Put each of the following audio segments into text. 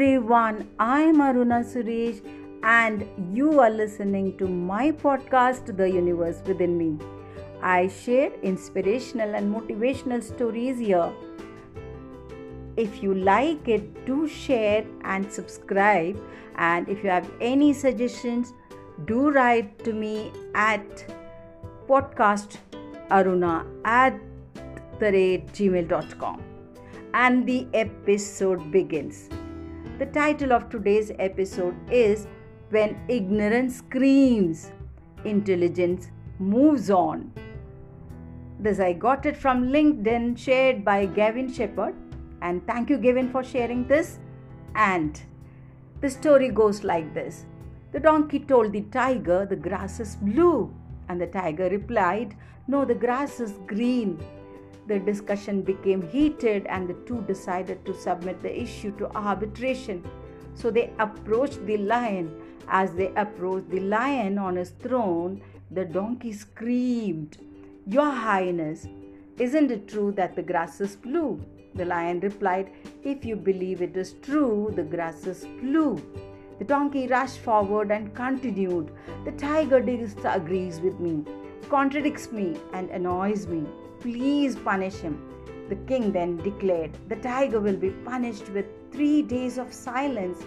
everyone. I am Aruna Suresh, and you are listening to my podcast, The Universe Within Me. I share inspirational and motivational stories here. If you like it, do share and subscribe. And if you have any suggestions, do write to me at podcastaruna at the rate gmail.com. And the episode begins. The title of today's episode is When Ignorance Screams, Intelligence Moves On. This I got it from LinkedIn, shared by Gavin Shepherd. And thank you, Gavin, for sharing this. And the story goes like this The donkey told the tiger the grass is blue. And the tiger replied, No, the grass is green. The discussion became heated, and the two decided to submit the issue to arbitration. So they approached the lion. As they approached the lion on his throne, the donkey screamed, Your Highness, isn't it true that the grass is blue? The lion replied, If you believe it is true, the grass is blue. The donkey rushed forward and continued, The tiger disagrees with me, contradicts me, and annoys me. Please punish him. The king then declared, The tiger will be punished with three days of silence.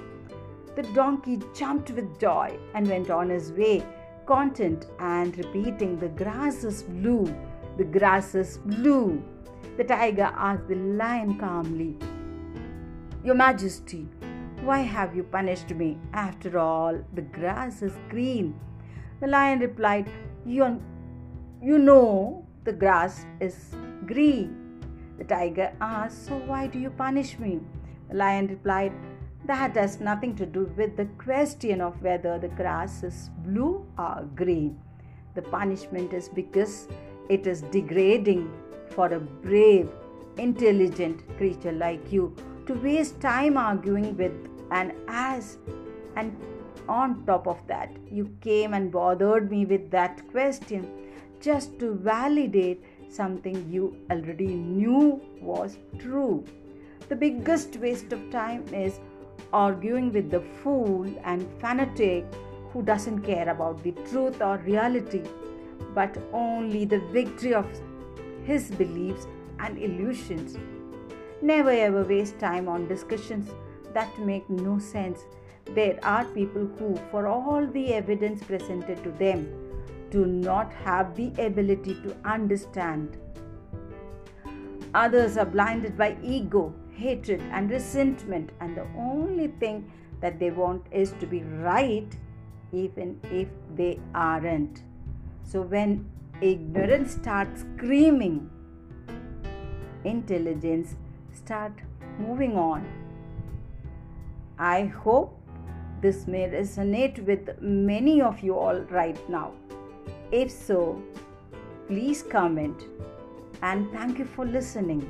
The donkey jumped with joy and went on his way, content and repeating, The grass is blue, the grass is blue. The tiger asked the lion calmly, Your Majesty, why have you punished me? After all, the grass is green. The lion replied, You, you know the grass is green. The tiger asked, So why do you punish me? The lion replied, That has nothing to do with the question of whether the grass is blue or green. The punishment is because it is degrading for a brave, intelligent creature like you to waste time arguing with an ass. And on top of that, you came and bothered me with that question just to validate something you already knew was true. The biggest waste of time is arguing with the fool and fanatic who doesn't care about the truth or reality, but only the victory of his beliefs and illusions. Never ever waste time on discussions that make no sense. There are people who, for all the evidence presented to them, do not have the ability to understand. Others are blinded by ego, hatred, and resentment, and the only thing that they want is to be right, even if they aren't. So, when ignorance starts screaming, intelligence start moving on. I hope this may resonate with many of you all right now. If so, please comment and thank you for listening.